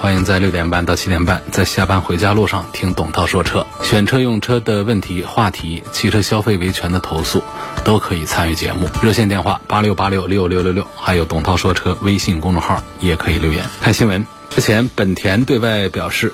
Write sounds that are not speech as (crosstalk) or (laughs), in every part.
欢迎在六点半到七点半，在下班回家路上听董涛说车。选车用车的问题、话题、汽车消费维权的投诉，都可以参与节目。热线电话八六八六六六六六，还有董涛说车微信公众号也可以留言。看新闻，之前本田对外表示，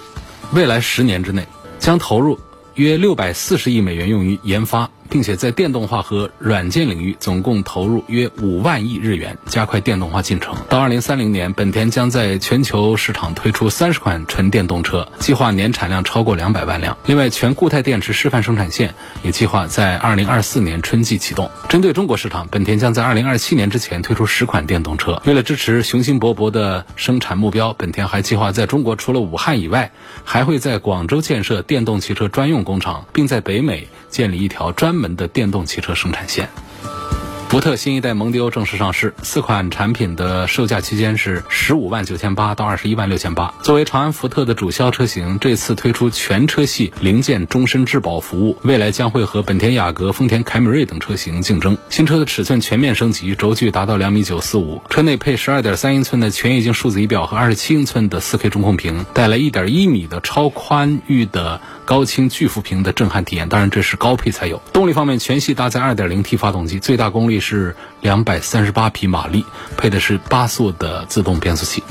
未来十年之内将投入约六百四十亿美元用于研发。并且在电动化和软件领域总共投入约五万亿日元，加快电动化进程。到二零三零年，本田将在全球市场推出三十款纯电动车，计划年产量超过两百万辆。另外，全固态电池示范生产线也计划在二零二四年春季启动。针对中国市场，本田将在二零二七年之前推出十款电动车。为了支持雄心勃勃的生产目标，本田还计划在中国除了武汉以外，还会在广州建设电动汽车专用工厂，并在北美建立一条专门的电动汽车生产线。福特新一代蒙迪欧正式上市，四款产品的售价区间是十五万九千八到二十一万六千八。作为长安福特的主销车型，这次推出全车系零件终身质保服务，未来将会和本田雅阁、丰田凯美瑞等车型竞争。新车的尺寸全面升级，轴距达到两米九四五，车内配十二点三英寸的全液晶数字仪表和二十七英寸的四 K 中控屏，带来一点一米的超宽域的高清巨幅屏的震撼体验。当然，这是高配才有。动力方面，全系搭载二点零 T 发动机，最大功率是两百三十八匹马力，配的是八速的自动变速器。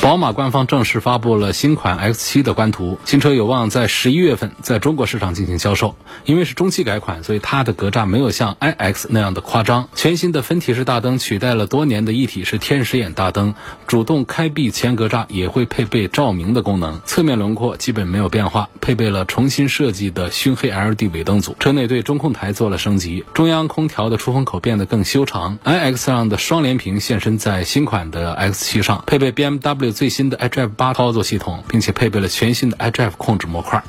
宝马官方正式发布了新款 X7 的官图，新车有望在十一月份在中国市场进行销售。因为是中期改款，所以它的格栅没有像 iX 那样的夸张。全新的分体式大灯取代了多年的一体式天使眼大灯，主动开闭前格栅也会配备照明的功能。侧面轮廓基本没有变化，配备了重新设计的熏黑 LED 尾灯组。车内对中控台做了升级，中央空调的出风口变得更修长。iX 上的双联屏现身在新款的 X7 上，配备 BMW。最新的 iDrive 八操作系统，并且配备了全新的 iDrive 控制模块。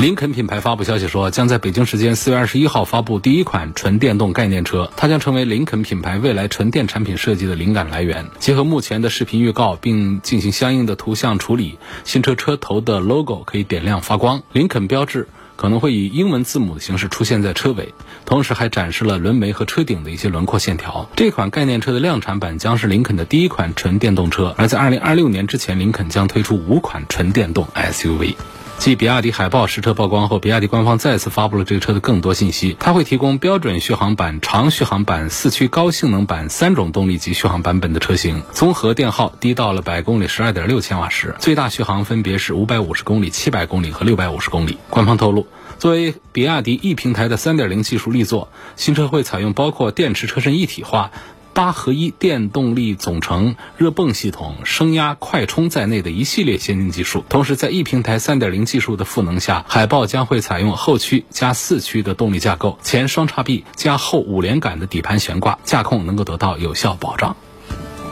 林肯品牌发布消息说，将在北京时间四月二十一号发布第一款纯电动概念车，它将成为林肯品牌未来纯电产品设计的灵感来源。结合目前的视频预告，并进行相应的图像处理，新车车头的 logo 可以点亮发光，林肯标志。可能会以英文字母的形式出现在车尾，同时还展示了轮眉和车顶的一些轮廓线条。这款概念车的量产版将是林肯的第一款纯电动车，而在二零二六年之前，林肯将推出五款纯电动 SUV。继比亚迪海豹实车曝光后，比亚迪官方再次发布了这个车的更多信息。它会提供标准续航版、长续航版、四驱高性能版三种动力及续航版本的车型，综合电耗低到了百公里十二点六千瓦时，最大续航分别是五百五十公里、七百公里和六百五十公里。官方透露，作为比亚迪 E 平台的三点零技术力作，新车会采用包括电池车身一体化。八合一电动力总成、热泵系统、升压快充在内的一系列先进技术，同时在 E 平台3.0技术的赋能下，海豹将会采用后驱加四驱的动力架构，前双叉臂加后五连杆的底盘悬挂，驾控能够得到有效保障。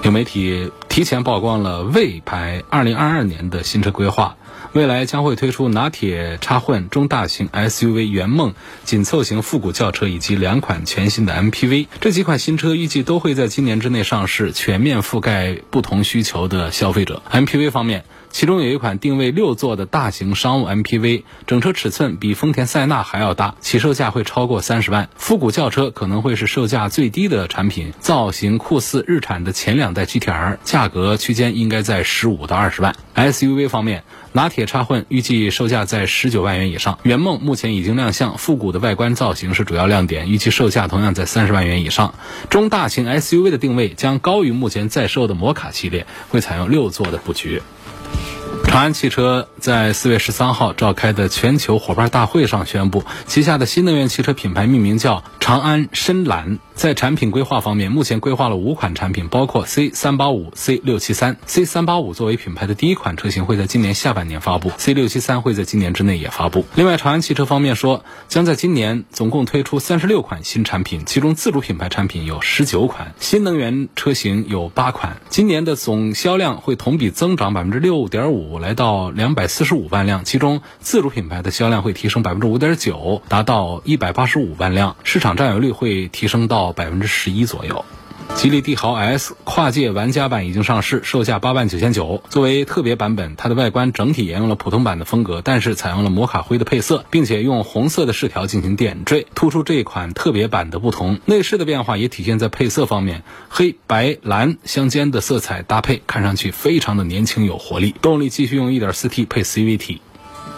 有媒体提前曝光了魏牌2022年的新车规划。未来将会推出拿铁插混中大型 SUV 圆梦紧凑型复古轿车以及两款全新的 MPV。这几款新车预计都会在今年之内上市，全面覆盖不同需求的消费者。MPV 方面，其中有一款定位六座的大型商务 MPV，整车尺寸比丰田塞纳还要大，起售价会超过三十万。复古轿车可能会是售价最低的产品，造型酷似日产的前两代 GTR，价格区间应该在十五到二十万。SUV 方面，拿铁插混预计售价在十九万元以上，圆梦目前已经亮相，复古的外观造型是主要亮点，预计售价同样在三十万元以上。中大型 SUV 的定位将高于目前在售的摩卡系列，会采用六座的布局。长安汽车在四月十三号召开的全球伙伴大会上宣布，旗下的新能源汽车品牌命名叫长安深蓝。在产品规划方面，目前规划了五款产品，包括 C 三八五、C 六七三。C 三八五作为品牌的第一款车型，会在今年下半年发布；C 六七三会在今年之内也发布。另外，长安汽车方面说，将在今年总共推出三十六款新产品，其中自主品牌产品有十九款，新能源车型有八款。今年的总销量会同比增长百分之六点五，来到两百四十五万辆，其中自主品牌的销量会提升百分之五点九，达到一百八十五万辆，市场占有率会提升到。百分之十一左右。吉利帝豪 S 跨界玩家版已经上市，售价八万九千九。作为特别版本，它的外观整体沿用了普通版的风格，但是采用了摩卡灰的配色，并且用红色的饰条进行点缀，突出这一款特别版的不同。内饰的变化也体现在配色方面，黑白蓝相间的色彩搭配，看上去非常的年轻有活力。动力继续用 1.4T 配 CVT。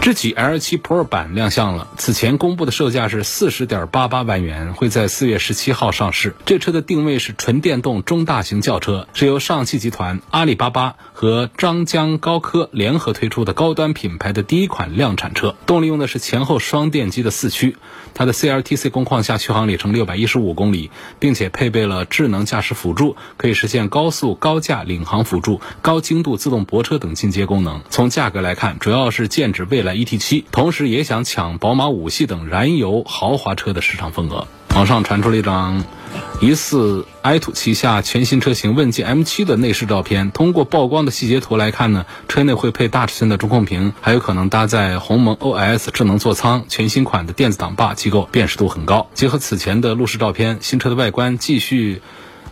智己 L7 Pro 版亮相了，此前公布的售价是四十点八八万元，会在四月十七号上市。这车的定位是纯电动中大型轿车，是由上汽集团、阿里巴巴和张江高科联合推出的高端品牌的第一款量产车。动力用的是前后双电机的四驱，它的 CLTC 工况下续航里程六百一十五公里，并且配备了智能驾驶辅助，可以实现高速高架领航辅助、高精度自动泊车等进阶功能。从价格来看，主要是剑指未。来 E T 七，同时也想抢宝马五系等燃油豪华车的市场份额。网上传出了一张疑似 i 土旗下全新车型问界 M 七的内饰照片。通过曝光的细节图来看呢，车内会配大尺寸的中控屏，还有可能搭载鸿蒙 O S 智能座舱。全新款的电子挡把机构辨识度很高。结合此前的路试照片，新车的外观继续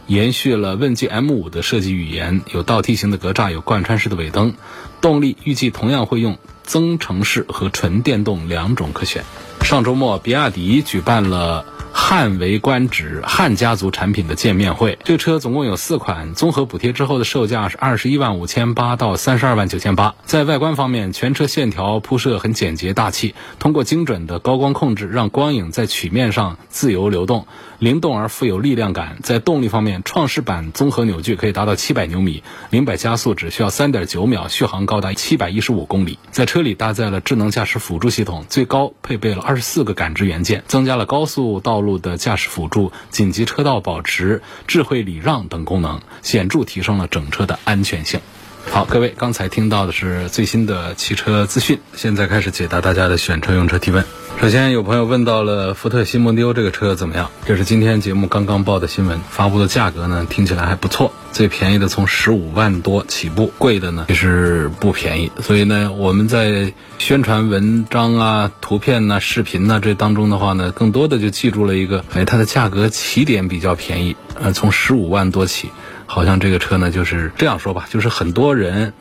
延续了问界 M 五的设计语言，有倒梯形的格栅，有贯穿式的尾灯。动力预计同样会用。增程式和纯电动两种可选。上周末，比亚迪举办了。汉为观止汉家族产品的见面会，这车总共有四款，综合补贴之后的售价是二十一万五千八到三十二万九千八。在外观方面，全车线条铺设很简洁大气，通过精准的高光控制，让光影在曲面上自由流动，灵动而富有力量感。在动力方面，创世版综合扭矩可以达到七百牛米，零百加速只需要三点九秒，续航高达七百一十五公里。在车里搭载了智能驾驶辅助系统，最高配备了二十四个感知元件，增加了高速道。路的驾驶辅助、紧急车道保持、智慧礼让等功能，显著提升了整车的安全性。好，各位，刚才听到的是最新的汽车资讯，现在开始解答大家的选车用车提问。首先，有朋友问到了福特新蒙迪欧这个车怎么样？这是今天节目刚刚报的新闻，发布的价格呢，听起来还不错。最便宜的从十五万多起步，贵的呢其实不便宜。所以呢，我们在宣传文章啊、图片呐、视频呐这当中的话呢，更多的就记住了一个，哎，它的价格起点比较便宜，呃，从十五万多起。好像这个车呢，就是这样说吧，就是很多人，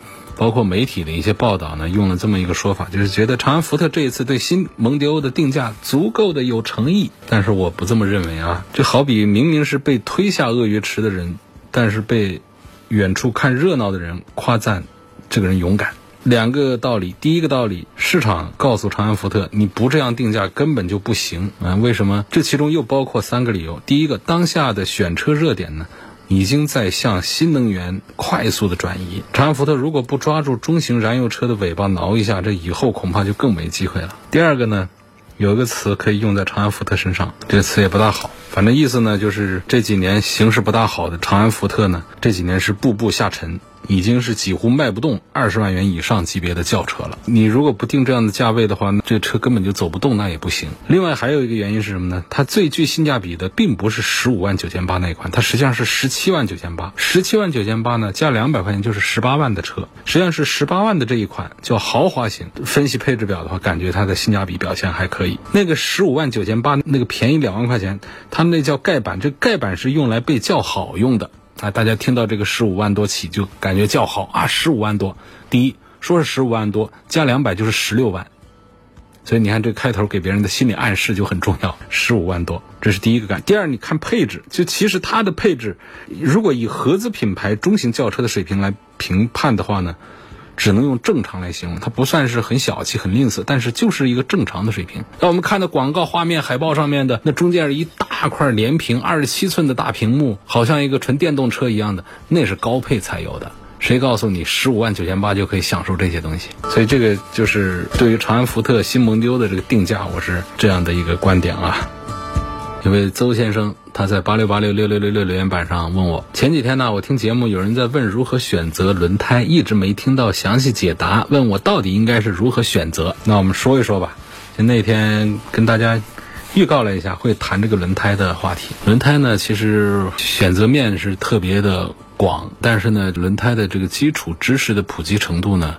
包括媒体的一些报道呢，用了这么一个说法，就是觉得长安福特这一次对新蒙迪欧的定价足够的有诚意。但是我不这么认为啊，就好比明明是被推下鳄鱼池的人，但是被远处看热闹的人夸赞这个人勇敢。两个道理，第一个道理，市场告诉长安福特，你不这样定价根本就不行啊。为什么？这其中又包括三个理由。第一个，当下的选车热点呢？已经在向新能源快速的转移。长安福特如果不抓住中型燃油车的尾巴挠一下，这以后恐怕就更没机会了。第二个呢，有一个词可以用在长安福特身上，这个词也不大好，反正意思呢就是这几年形势不大好的长安福特呢，这几年是步步下沉。已经是几乎卖不动二十万元以上级别的轿车了。你如果不定这样的价位的话，那这车根本就走不动，那也不行。另外还有一个原因是什么呢？它最具性价比的并不是十五万九千八那款，它实际上是十七万九千八。十七万九千八呢，加两百块钱就是十八万的车，实际上是十八万的这一款叫豪华型。分析配置表的话，感觉它的性价比表现还可以。那个十五万九千八那个便宜两万块钱，它那叫盖板，这盖板是用来被叫好用的。啊，大家听到这个十五万多起就感觉叫好啊！十五万多，第一说是十五万多，加两百就是十六万，所以你看这开头给别人的心理暗示就很重要。十五万多，这是第一个感。第二，你看配置，就其实它的配置，如果以合资品牌中型轿车的水平来评判的话呢？只能用正常来形容，它不算是很小气、很吝啬，但是就是一个正常的水平。那我们看到广告画面、海报上面的那中间是一大块连屏二十七寸的大屏幕，好像一个纯电动车一样的，那是高配才有的。谁告诉你十五万九千八就可以享受这些东西？所以这个就是对于长安福特新蒙迪欧的这个定价，我是这样的一个观点啊。一位邹先生，他在八六八六六六六六留言板上问我，前几天呢，我听节目有人在问如何选择轮胎，一直没听到详细解答，问我到底应该是如何选择。那我们说一说吧。就那天跟大家预告了一下，会谈这个轮胎的话题。轮胎呢，其实选择面是特别的广，但是呢，轮胎的这个基础知识的普及程度呢，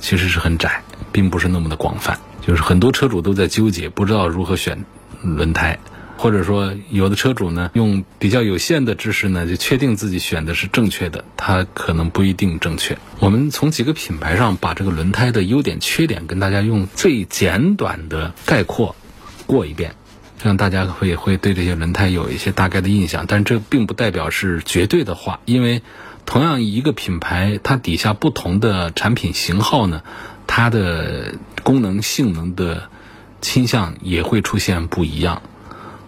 其实是很窄，并不是那么的广泛。就是很多车主都在纠结，不知道如何选轮胎。或者说，有的车主呢，用比较有限的知识呢，就确定自己选的是正确的，他可能不一定正确。我们从几个品牌上把这个轮胎的优点、缺点跟大家用最简短的概括过一遍，这样大家会会对这些轮胎有一些大概的印象。但这并不代表是绝对的话，因为同样一个品牌，它底下不同的产品型号呢，它的功能性能的 (laughs) 倾向也会出现不一样。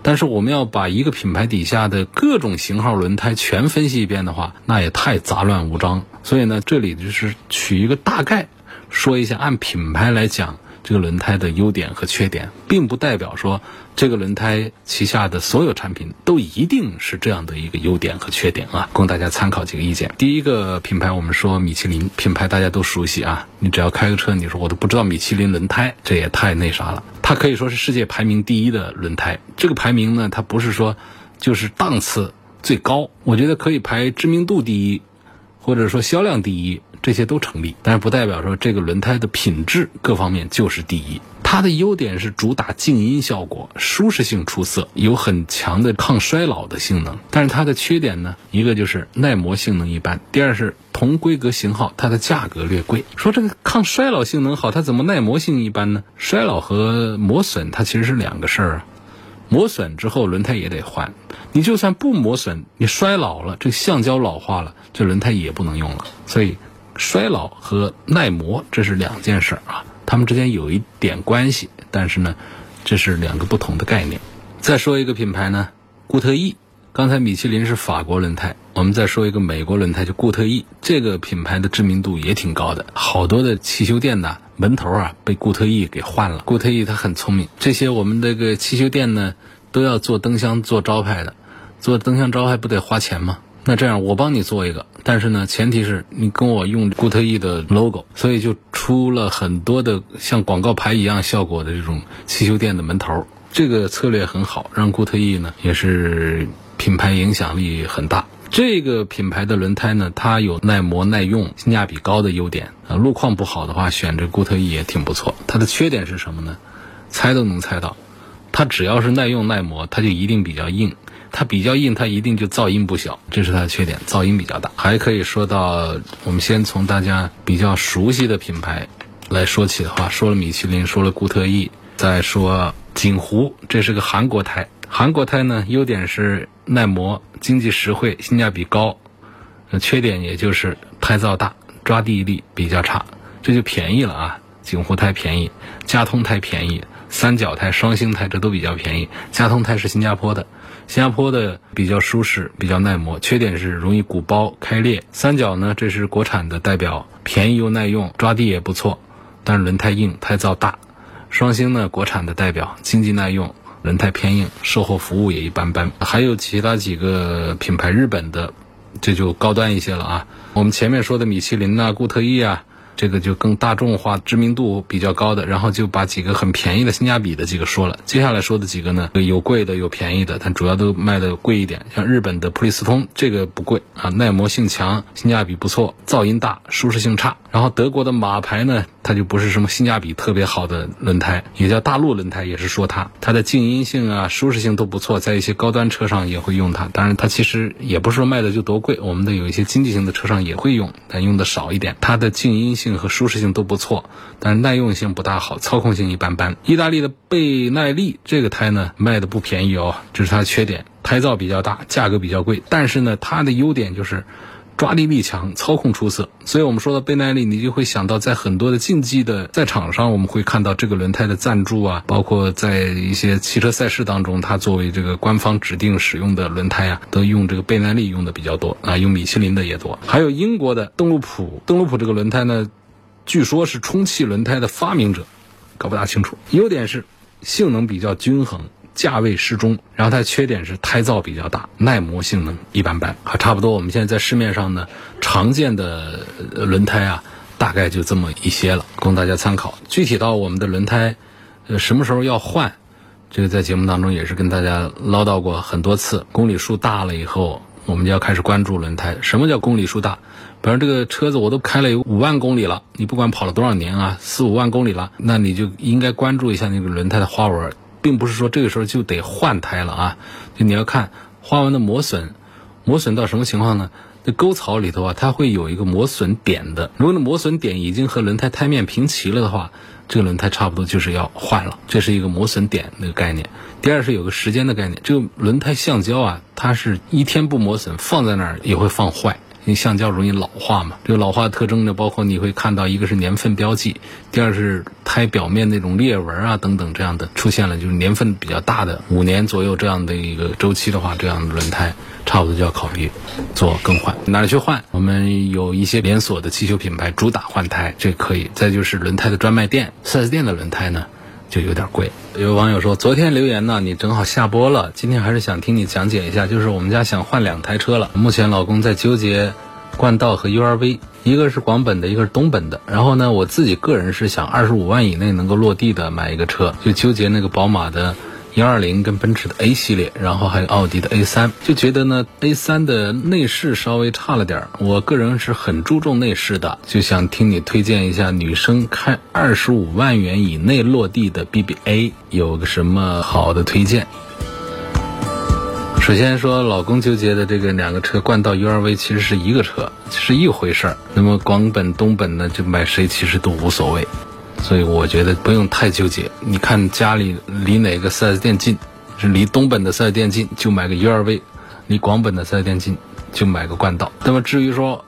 但是我们要把一个品牌底下的各种型号轮胎全分析一遍的话，那也太杂乱无章。所以呢，这里就是取一个大概，说一下按品牌来讲。这个轮胎的优点和缺点，并不代表说这个轮胎旗下的所有产品都一定是这样的一个优点和缺点啊，供大家参考几个意见。第一个品牌，我们说米其林品牌，大家都熟悉啊。你只要开个车，你说我都不知道米其林轮胎，这也太那啥了。它可以说是世界排名第一的轮胎。这个排名呢，它不是说就是档次最高，我觉得可以排知名度第一，或者说销量第一。这些都成立，但是不代表说这个轮胎的品质各方面就是第一。它的优点是主打静音效果，舒适性出色，有很强的抗衰老的性能。但是它的缺点呢，一个就是耐磨性能一般，第二是同规格型号它的价格略贵。说这个抗衰老性能好，它怎么耐磨性一般呢？衰老和磨损它其实是两个事儿啊。磨损之后轮胎也得换，你就算不磨损，你衰老了，这橡胶老化了，这轮胎也不能用了。所以。衰老和耐磨这是两件事啊，它们之间有一点关系，但是呢，这是两个不同的概念。再说一个品牌呢，固特异。刚才米其林是法国轮胎，我们再说一个美国轮胎，就固特异。这个品牌的知名度也挺高的，好多的汽修店呢门头啊被固特异给换了。固特异它很聪明，这些我们这个汽修店呢都要做灯箱做招牌的，做灯箱招牌不得花钱吗？那这样，我帮你做一个，但是呢，前提是你跟我用固特异的 logo，所以就出了很多的像广告牌一样效果的这种汽修店的门头。这个策略很好，让固特异呢也是品牌影响力很大。这个品牌的轮胎呢，它有耐磨耐用、性价比高的优点啊。路况不好的话，选这固特异也挺不错。它的缺点是什么呢？猜都能猜到，它只要是耐用耐磨，它就一定比较硬。它比较硬，它一定就噪音不小，这是它的缺点，噪音比较大。还可以说到，我们先从大家比较熟悉的品牌来说起的话，说了米其林，说了固特异，再说锦湖，这是个韩国胎。韩国胎呢，优点是耐磨、经济实惠、性价比高，缺点也就是胎噪大、抓地力比较差，这就便宜了啊。锦湖胎便宜，佳通胎便宜，三角胎、双星胎这都比较便宜。佳通胎是新加坡的。新加坡的比较舒适，比较耐磨，缺点是容易鼓包开裂。三角呢，这是国产的代表，便宜又耐用，抓地也不错，但是轮胎硬，胎噪大。双星呢，国产的代表，经济耐用，轮胎偏硬，售后服务也一般般。还有其他几个品牌，日本的，这就高端一些了啊。我们前面说的米其林啊，固特异啊。这个就更大众化、知名度比较高的，然后就把几个很便宜的、性价比的几个说了。接下来说的几个呢，有贵的，有便宜的，但主要都卖的贵一点。像日本的普利司通，这个不贵啊，耐磨性强，性价比不错，噪音大，舒适性差。然后德国的马牌呢？它就不是什么性价比特别好的轮胎，也叫大陆轮胎，也是说它它的静音性啊、舒适性都不错，在一些高端车上也会用它。当然，它其实也不是说卖的就多贵，我们的有一些经济型的车上也会用，但用的少一点。它的静音性和舒适性都不错，但是耐用性不大好，操控性一般般。意大利的倍耐力这个胎呢，卖的不便宜哦，这是它的缺点，胎噪比较大，价格比较贵。但是呢，它的优点就是抓地力强，操控出色。所以我们说到倍耐力，你就会想到在很多的竞技的赛场上，我们会看到这个轮胎的赞助啊，包括在一些汽车赛事当中，它作为这个官方指定使用的轮胎啊，都用这个倍耐力用的比较多啊，用米其林的也多。还有英国的邓禄普，邓禄普这个轮胎呢，据说是充气轮胎的发明者，搞不大清楚。优点是性能比较均衡。价位适中，然后它的缺点是胎噪比较大，耐磨性能一般般，还差不多。我们现在在市面上呢，常见的轮胎啊，大概就这么一些了，供大家参考。具体到我们的轮胎，呃，什么时候要换，这个在节目当中也是跟大家唠叨过很多次。公里数大了以后，我们就要开始关注轮胎。什么叫公里数大？比如这个车子我都开了有五万公里了，你不管跑了多少年啊，四五万公里了，那你就应该关注一下那个轮胎的花纹。并不是说这个时候就得换胎了啊，就你要看花纹的磨损，磨损到什么情况呢？这沟槽里头啊，它会有一个磨损点的。如果那磨损点已经和轮胎胎面平齐了的话，这个轮胎差不多就是要换了。这是一个磨损点那个概念。第二是有个时间的概念，这个轮胎橡胶啊，它是一天不磨损，放在那儿也会放坏。因为橡胶容易老化嘛，这个老化特征呢，包括你会看到一个是年份标记，第二是胎表面那种裂纹啊等等这样的出现了，就是年份比较大的五年左右这样的一个周期的话，这样的轮胎差不多就要考虑做更换。哪里去换？我们有一些连锁的汽修品牌主打换胎，这可以。再就是轮胎的专卖店、四 S 店的轮胎呢。就有点贵。有网友说，昨天留言呢，你正好下播了，今天还是想听你讲解一下。就是我们家想换两台车了，目前老公在纠结冠道和 URV，一个是广本的，一个是东本的。然后呢，我自己个人是想二十五万以内能够落地的买一个车，就纠结那个宝马的。幺二零跟奔驰的 A 系列，然后还有奥迪的 A 三，就觉得呢 A 三的内饰稍微差了点儿。我个人是很注重内饰的，就想听你推荐一下女生开二十五万元以内落地的 BBA 有个什么好的推荐。首先说老公纠结的这个两个车，冠道 URV 其实是一个车，是一回事儿。那么广本、东本呢，就买谁其实都无所谓。所以我觉得不用太纠结。你看家里离哪个 4S 店近，是离东本的 4S 店近就买个 URV，离广本的 4S 店近就买个冠道。那么至于说，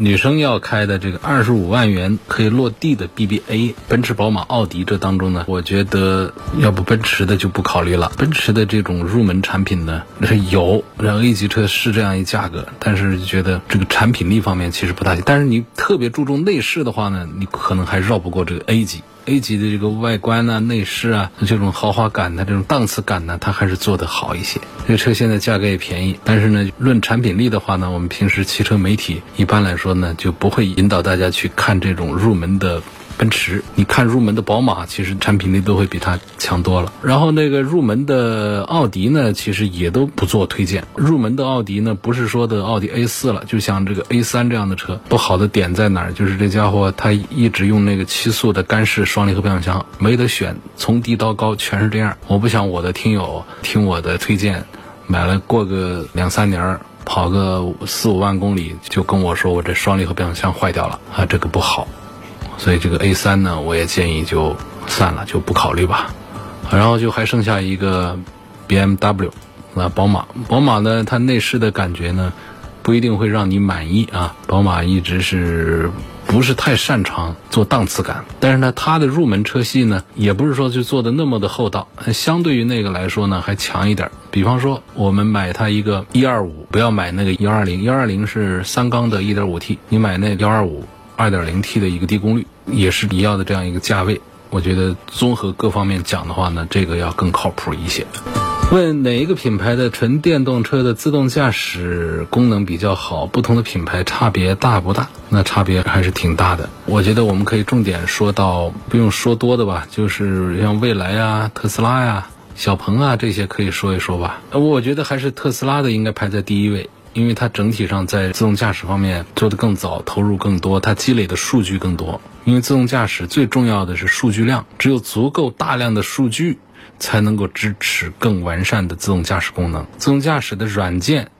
女生要开的这个二十五万元可以落地的 BBA，奔驰、宝马、奥迪这当中呢，我觉得要不奔驰的就不考虑了。奔驰的这种入门产品呢是有，然后 A 级车是这样一价格，但是觉得这个产品力方面其实不大行。但是你特别注重内饰的话呢，你可能还绕不过这个 A 级。A 级的这个外观呢、内饰啊，这种豪华感的、这种档次感呢，它还是做得好一些。这车现在价格也便宜，但是呢，论产品力的话呢，我们平时汽车媒体一般来说呢，就不会引导大家去看这种入门的。奔驰，你看入门的宝马，其实产品力都会比它强多了。然后那个入门的奥迪呢，其实也都不做推荐。入门的奥迪呢，不是说的奥迪 A 四了，就像这个 A 三这样的车，不好的点在哪儿？就是这家伙它一直用那个七速的干式双离合变速箱，没得选，从低到高全是这样。我不想我的听友听我的推荐，买了过个两三年，跑个四五万公里，就跟我说我这双离合变速箱坏掉了啊，这个不好。所以这个 A 三呢，我也建议就算了，就不考虑吧。然后就还剩下一个 BMW，那宝马。宝马呢，它内饰的感觉呢，不一定会让你满意啊。宝马一直是不是太擅长做档次感，但是呢，它的入门车系呢，也不是说就做的那么的厚道，相对于那个来说呢，还强一点。比方说，我们买它一个一二五，不要买那个幺二零，幺二零是三缸的一点五 T，你买那幺二五二点零 T 的一个低功率，也是你要的这样一个价位，我觉得综合各方面讲的话呢，这个要更靠谱一些。问哪一个品牌的纯电动车的自动驾驶功能比较好？不同的品牌差别大不大？那差别还是挺大的。我觉得我们可以重点说到，不用说多的吧，就是像蔚来啊、特斯拉呀、小鹏啊这些可以说一说吧。我觉得还是特斯拉的应该排在第一位。因为它整体上在自动驾驶方面做得更早，投入更多，它积累的数据更多。因为自动驾驶最重要的是数据量，只有足够大量的数据，才能够支持更完善的自动驾驶功能。自动驾驶的软件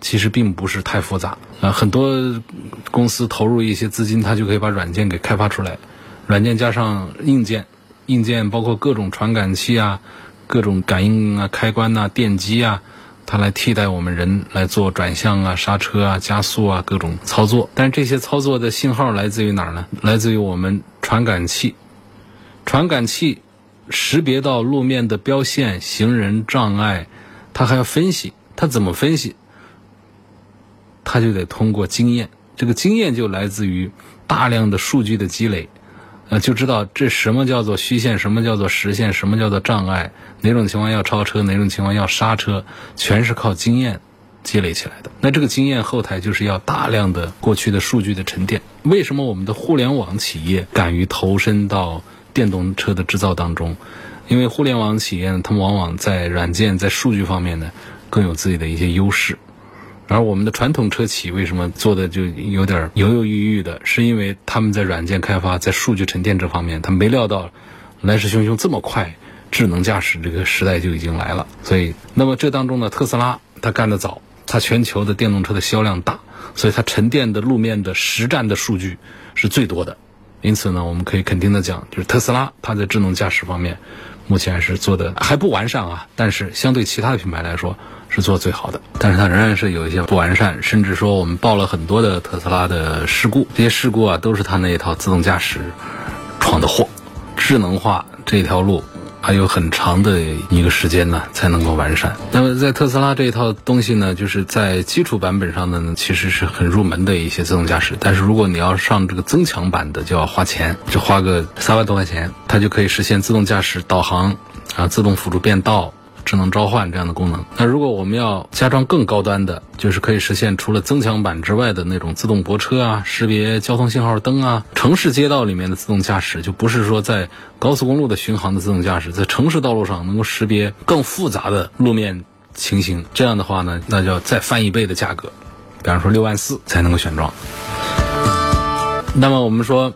其实并不是太复杂啊，很多公司投入一些资金，它就可以把软件给开发出来。软件加上硬件，硬件包括各种传感器啊、各种感应啊、开关呐、电机啊。它来替代我们人来做转向啊、刹车啊、加速啊各种操作。但是这些操作的信号来自于哪儿呢？来自于我们传感器。传感器识别到路面的标线、行人障碍，它还要分析。它怎么分析？它就得通过经验。这个经验就来自于大量的数据的积累。呃，就知道这什么叫做虚线，什么叫做实线，什么叫做障碍，哪种情况要超车，哪种情况要刹车，全是靠经验积累起来的。那这个经验后台就是要大量的过去的数据的沉淀。为什么我们的互联网企业敢于投身到电动车的制造当中？因为互联网企业呢，他们往往在软件、在数据方面呢，更有自己的一些优势。而我们的传统车企为什么做的就有点犹犹豫豫的？是因为他们在软件开发、在数据沉淀这方面，他没料到来势汹汹这么快，智能驾驶这个时代就已经来了。所以，那么这当中呢，特斯拉它干得早，它全球的电动车的销量大，所以它沉淀的路面的实战的数据是最多的。因此呢，我们可以肯定的讲，就是特斯拉它在智能驾驶方面，目前还是做的还不完善啊，但是相对其他的品牌来说。是做最好的，但是它仍然是有一些不完善，甚至说我们报了很多的特斯拉的事故，这些事故啊都是它那一套自动驾驶闯的祸。智能化这条路还有很长的一个时间呢才能够完善。那么在特斯拉这一套东西呢，就是在基础版本上的呢，其实是很入门的一些自动驾驶。但是如果你要上这个增强版的，就要花钱，就花个三万多块钱，它就可以实现自动驾驶、导航啊、自动辅助变道。智能召唤这样的功能，那如果我们要加装更高端的，就是可以实现除了增强版之外的那种自动泊车啊、识别交通信号灯啊、城市街道里面的自动驾驶，就不是说在高速公路的巡航的自动驾驶，在城市道路上能够识别更复杂的路面情形。这样的话呢，那就要再翻一倍的价格，比方说六万四才能够选装。那么我们说，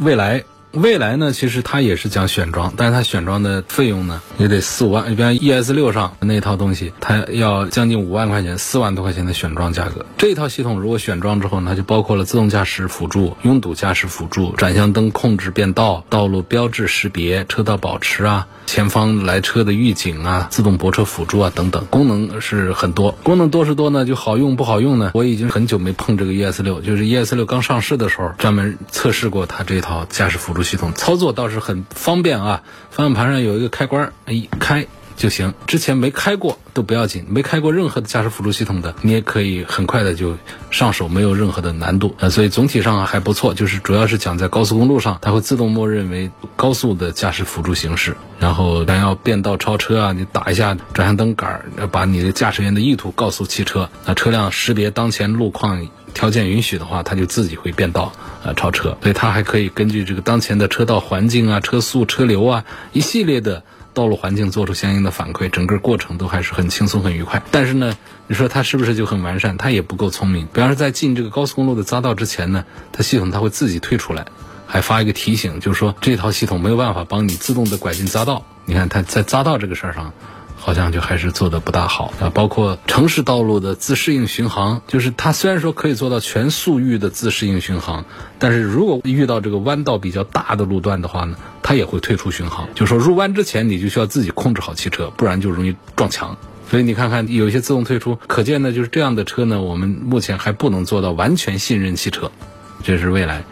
未来。未来呢，其实它也是讲选装，但是它选装的费用呢也得四五万。比方 ES 六上那套东西，它要将近五万块钱，四万多块钱的选装价格。这套系统如果选装之后呢，它就包括了自动驾驶辅助、拥堵驾驶辅助、转向灯控制变道、道路标志识别、车道保持啊。前方来车的预警啊，自动泊车辅助啊，等等，功能是很多。功能多是多呢，就好用不好用呢？我已经很久没碰这个 ES 六，就是 ES 六刚上市的时候，专门测试过它这套驾驶辅助系统，操作倒是很方便啊。方向盘上有一个开关，一开。就行，之前没开过都不要紧，没开过任何的驾驶辅助系统的，你也可以很快的就上手，没有任何的难度。呃，所以总体上还不错，就是主要是讲在高速公路上，它会自动默认为高速的驾驶辅助形式。然后咱要变道超车啊，你打一下转向灯杆，把你的驾驶员的意图告诉汽车，那车辆识别当前路况条件允许的话，它就自己会变道啊超车。所以它还可以根据这个当前的车道环境啊、车速、车流啊一系列的。道路环境做出相应的反馈，整个过程都还是很轻松、很愉快。但是呢，你说它是不是就很完善？它也不够聪明。比方说，在进这个高速公路的匝道之前呢，它系统它会自己退出来，还发一个提醒，就是说这套系统没有办法帮你自动的拐进匝道。你看它在匝道这个事儿上。好像就还是做的不大好啊，包括城市道路的自适应巡航，就是它虽然说可以做到全速域的自适应巡航，但是如果遇到这个弯道比较大的路段的话呢，它也会退出巡航。就说入弯之前你就需要自己控制好汽车，不然就容易撞墙。所以你看看有些自动退出，可见呢就是这样的车呢，我们目前还不能做到完全信任汽车，这是未来。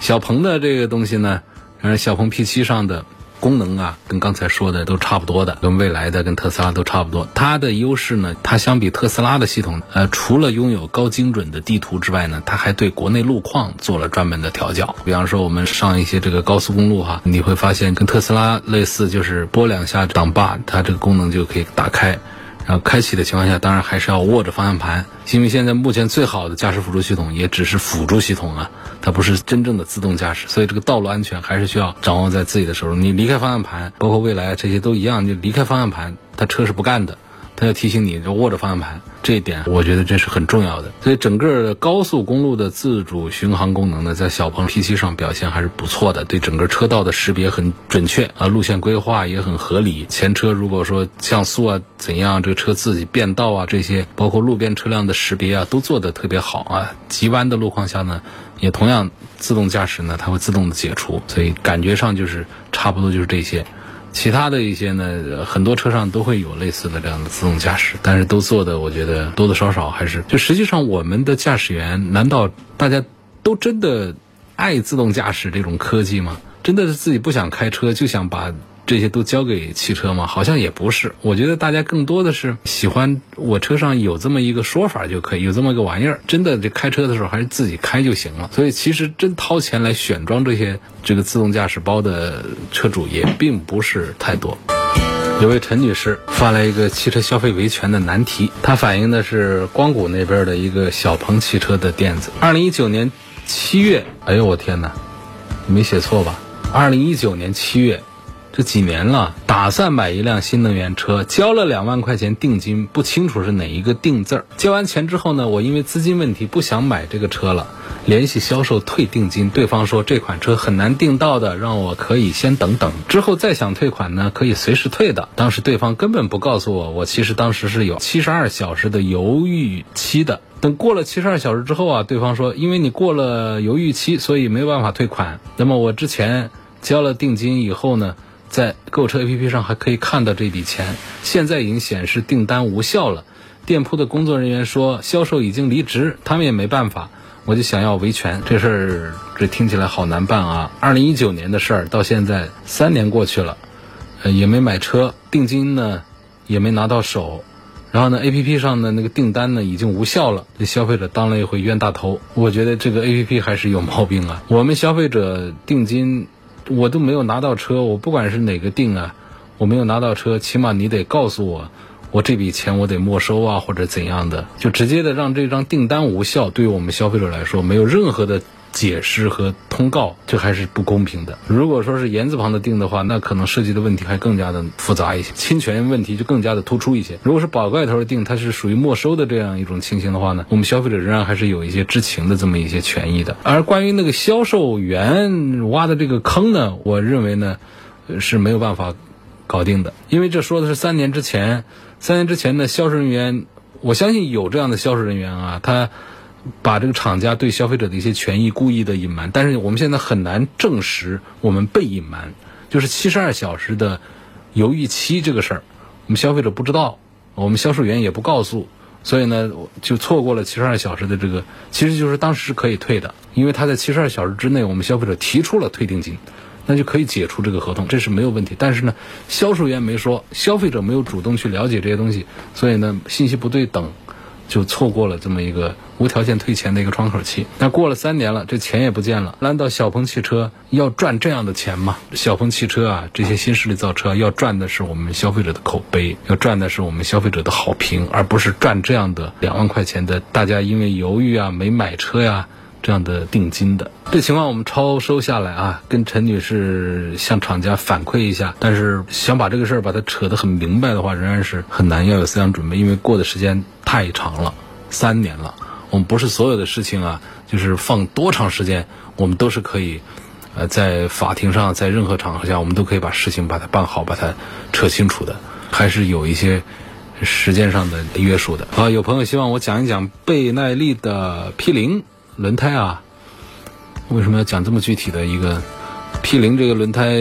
小鹏的这个东西呢，呃，小鹏 P7 上的。功能啊，跟刚才说的都差不多的，跟未来的、跟特斯拉都差不多。它的优势呢，它相比特斯拉的系统，呃，除了拥有高精准的地图之外呢，它还对国内路况做了专门的调教。比方说，我们上一些这个高速公路哈，你会发现跟特斯拉类似，就是拨两下挡把，它这个功能就可以打开。然后开启的情况下，当然还是要握着方向盘，因为现在目前最好的驾驶辅助系统也只是辅助系统啊，它不是真正的自动驾驶，所以这个道路安全还是需要掌握在自己的手中。你离开方向盘，包括未来这些都一样，你离开方向盘，它车是不干的。他要提醒你，就握着方向盘，这一点我觉得这是很重要的。所以整个高速公路的自主巡航功能呢，在小鹏 P7 上表现还是不错的，对整个车道的识别很准确啊，路线规划也很合理。前车如果说降速啊怎样，这个车自己变道啊这些，包括路边车辆的识别啊，都做得特别好啊。急弯的路况下呢，也同样自动驾驶呢，它会自动的解除，所以感觉上就是差不多就是这些。其他的一些呢，很多车上都会有类似的这样的自动驾驶，但是都做的我觉得多多少少还是就实际上我们的驾驶员难道大家都真的爱自动驾驶这种科技吗？真的是自己不想开车就想把。这些都交给汽车吗？好像也不是。我觉得大家更多的是喜欢我车上有这么一个说法就可以，有这么个玩意儿。真的，这开车的时候还是自己开就行了。所以，其实真掏钱来选装这些这个自动驾驶包的车主也并不是太多。有位陈女士发来一个汽车消费维权的难题，她反映的是光谷那边的一个小鹏汽车的店子。二零一九年七月，哎呦我天哪，没写错吧？二零一九年七月。这几年了，打算买一辆新能源车，交了两万块钱定金，不清楚是哪一个定字儿。交完钱之后呢，我因为资金问题不想买这个车了，联系销售退定金，对方说这款车很难订到的，让我可以先等等，之后再想退款呢，可以随时退的。当时对方根本不告诉我，我其实当时是有七十二小时的犹豫期的。等过了七十二小时之后啊，对方说因为你过了犹豫期，所以没有办法退款。那么我之前交了定金以后呢？在购车 APP 上还可以看到这笔钱，现在已经显示订单无效了。店铺的工作人员说销售已经离职，他们也没办法。我就想要维权，这事儿这听起来好难办啊！二零一九年的事儿到现在三年过去了，呃也没买车，定金呢也没拿到手，然后呢 APP 上的那个订单呢已经无效了，这消费者当了一回冤大头。我觉得这个 APP 还是有毛病啊！我们消费者定金。我都没有拿到车，我不管是哪个定啊，我没有拿到车，起码你得告诉我，我这笔钱我得没收啊，或者怎样的，就直接的让这张订单无效，对于我们消费者来说没有任何的解释和通告，这还是不公平的。如果说是言字旁的定的话，那可能涉及的问题还更加的复杂一些，侵权问题就更加的突出一些。如果是宝盖头的定，它是属于没收的这样一种情形的话呢，我们消费者仍然还是有一些知情的这么一些权益的。而关于那个销售员挖的这个坑呢，我认为呢是没有办法搞定的，因为这说的是三年之前，三年之前的销售人员，我相信有这样的销售人员啊，他。把这个厂家对消费者的一些权益故意的隐瞒，但是我们现在很难证实我们被隐瞒，就是七十二小时的犹豫期这个事儿，我们消费者不知道，我们销售员也不告诉，所以呢就错过了七十二小时的这个，其实就是当时是可以退的，因为他在七十二小时之内，我们消费者提出了退定金，那就可以解除这个合同，这是没有问题。但是呢，销售员没说，消费者没有主动去了解这些东西，所以呢信息不对等。就错过了这么一个无条件退钱的一个窗口期。那过了三年了，这钱也不见了。难道小鹏汽车要赚这样的钱吗？小鹏汽车啊，这些新势力造车要赚的是我们消费者的口碑，要赚的是我们消费者的好评，而不是赚这样的两万块钱的。大家因为犹豫啊，没买车呀。这样的定金的这情况我们超收下来啊，跟陈女士向厂家反馈一下。但是想把这个事儿把它扯得很明白的话，仍然是很难，要有思想准备，因为过的时间太长了，三年了。我们不是所有的事情啊，就是放多长时间，我们都是可以，呃，在法庭上，在任何场合下，我们都可以把事情把它办好，把它扯清楚的，还是有一些时间上的约束的。啊，有朋友希望我讲一讲倍耐力的 P 零。轮胎啊，为什么要讲这么具体的一个 P 零这个轮胎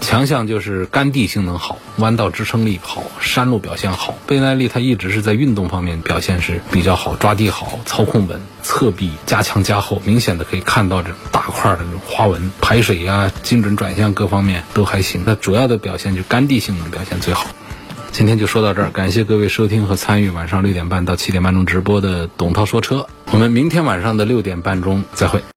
强项就是干地性能好，弯道支撑力好，山路表现好。倍耐力它一直是在运动方面表现是比较好，抓地好，操控稳，侧壁加强加厚，明显的可以看到这种大块的花纹，排水呀、精准转向各方面都还行。它主要的表现就干地性能表现最好。今天就说到这儿，感谢各位收听和参与晚上六点半到七点半钟直播的董涛说车。我们明天晚上的六点半钟再会。